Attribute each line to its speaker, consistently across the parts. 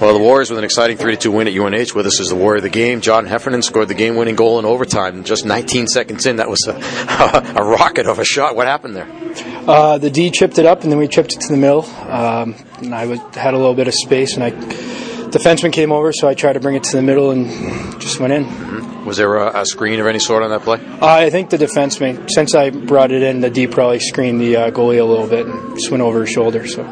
Speaker 1: Well, the Warriors with an exciting 3-2 win at UNH. With us is the Warrior of the game. John Heffernan scored the game-winning goal in overtime. Just 19 seconds in, that was a, a rocket of a shot. What happened there?
Speaker 2: Uh, the D chipped it up, and then we chipped it to the middle. Um, and I was, had a little bit of space, and I defenseman came over, so I tried to bring it to the middle and just went in.
Speaker 1: Mm-hmm. Was there a, a, screen of any sort on that play?
Speaker 2: Uh, I think the defenseman, since I brought it in, the D probably screened the uh, goalie a little bit and just went over his shoulder. So.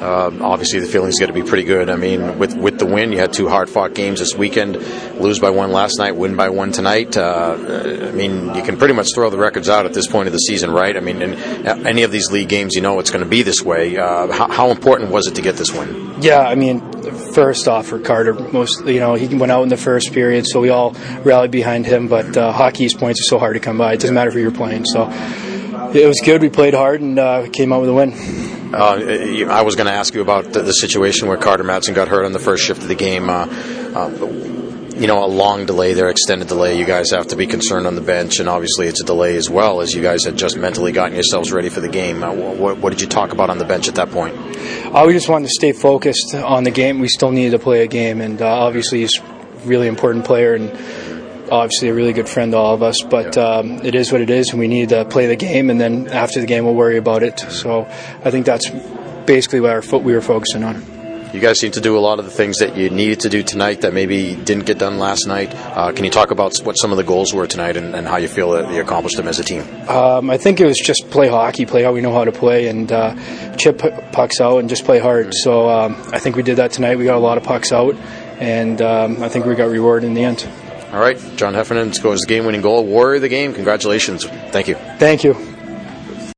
Speaker 1: Um, obviously, the feeling's got to be pretty good. I mean, with with the win, you had two hard fought games this weekend. Lose by one last night, win by one tonight. Uh, I mean, you can pretty much throw the records out at this point of the season, right? I mean, in any of these league games, you know it's going to be this way. Uh, how, how, important was it to get this win?
Speaker 2: Yeah, I mean, first off for Carter, most you know he went out in the first period, so we all rallied behind him. But uh, hockey's points are so hard to come by; it doesn't matter who you're playing. So it was good. We played hard and uh, came out with a win.
Speaker 1: Uh, I was going to ask you about the, the, situation where Carter Matson got hurt on the first shift of the game. Uh, uh, you know, a long delay there, extended delay. You guys have to be concerned on the bench, and obviously it's a delay as well, as you guys had just mentally gotten yourselves ready for the game. Uh, what, what, did you talk about on the bench at that point?
Speaker 2: Uh, we just wanted to stay focused on the game. We still needed to play a game, and uh, obviously he's a really important player, and obviously a really good friend to all of us, but um, it is what it is, and we need to play the game, and then after the game, we'll worry about it. So I think that's basically what our fo- we were focusing on.
Speaker 1: You guys seem to do a lot of the things that you needed to do tonight that maybe didn't get done last night. Uh, can you talk about what some of the goals were tonight and, and, how you feel that you accomplished them as a team?
Speaker 2: Um, I think it was just play hockey, play how we know how to play, and uh, chip pucks out and just play hard. So um, I think we did that tonight. We got a lot of pucks out, and um, I think we got rewarded in the end.
Speaker 1: All right, John Heffernan scores the game winning goal. Warrior of the game. Congratulations. Thank you.
Speaker 2: Thank you.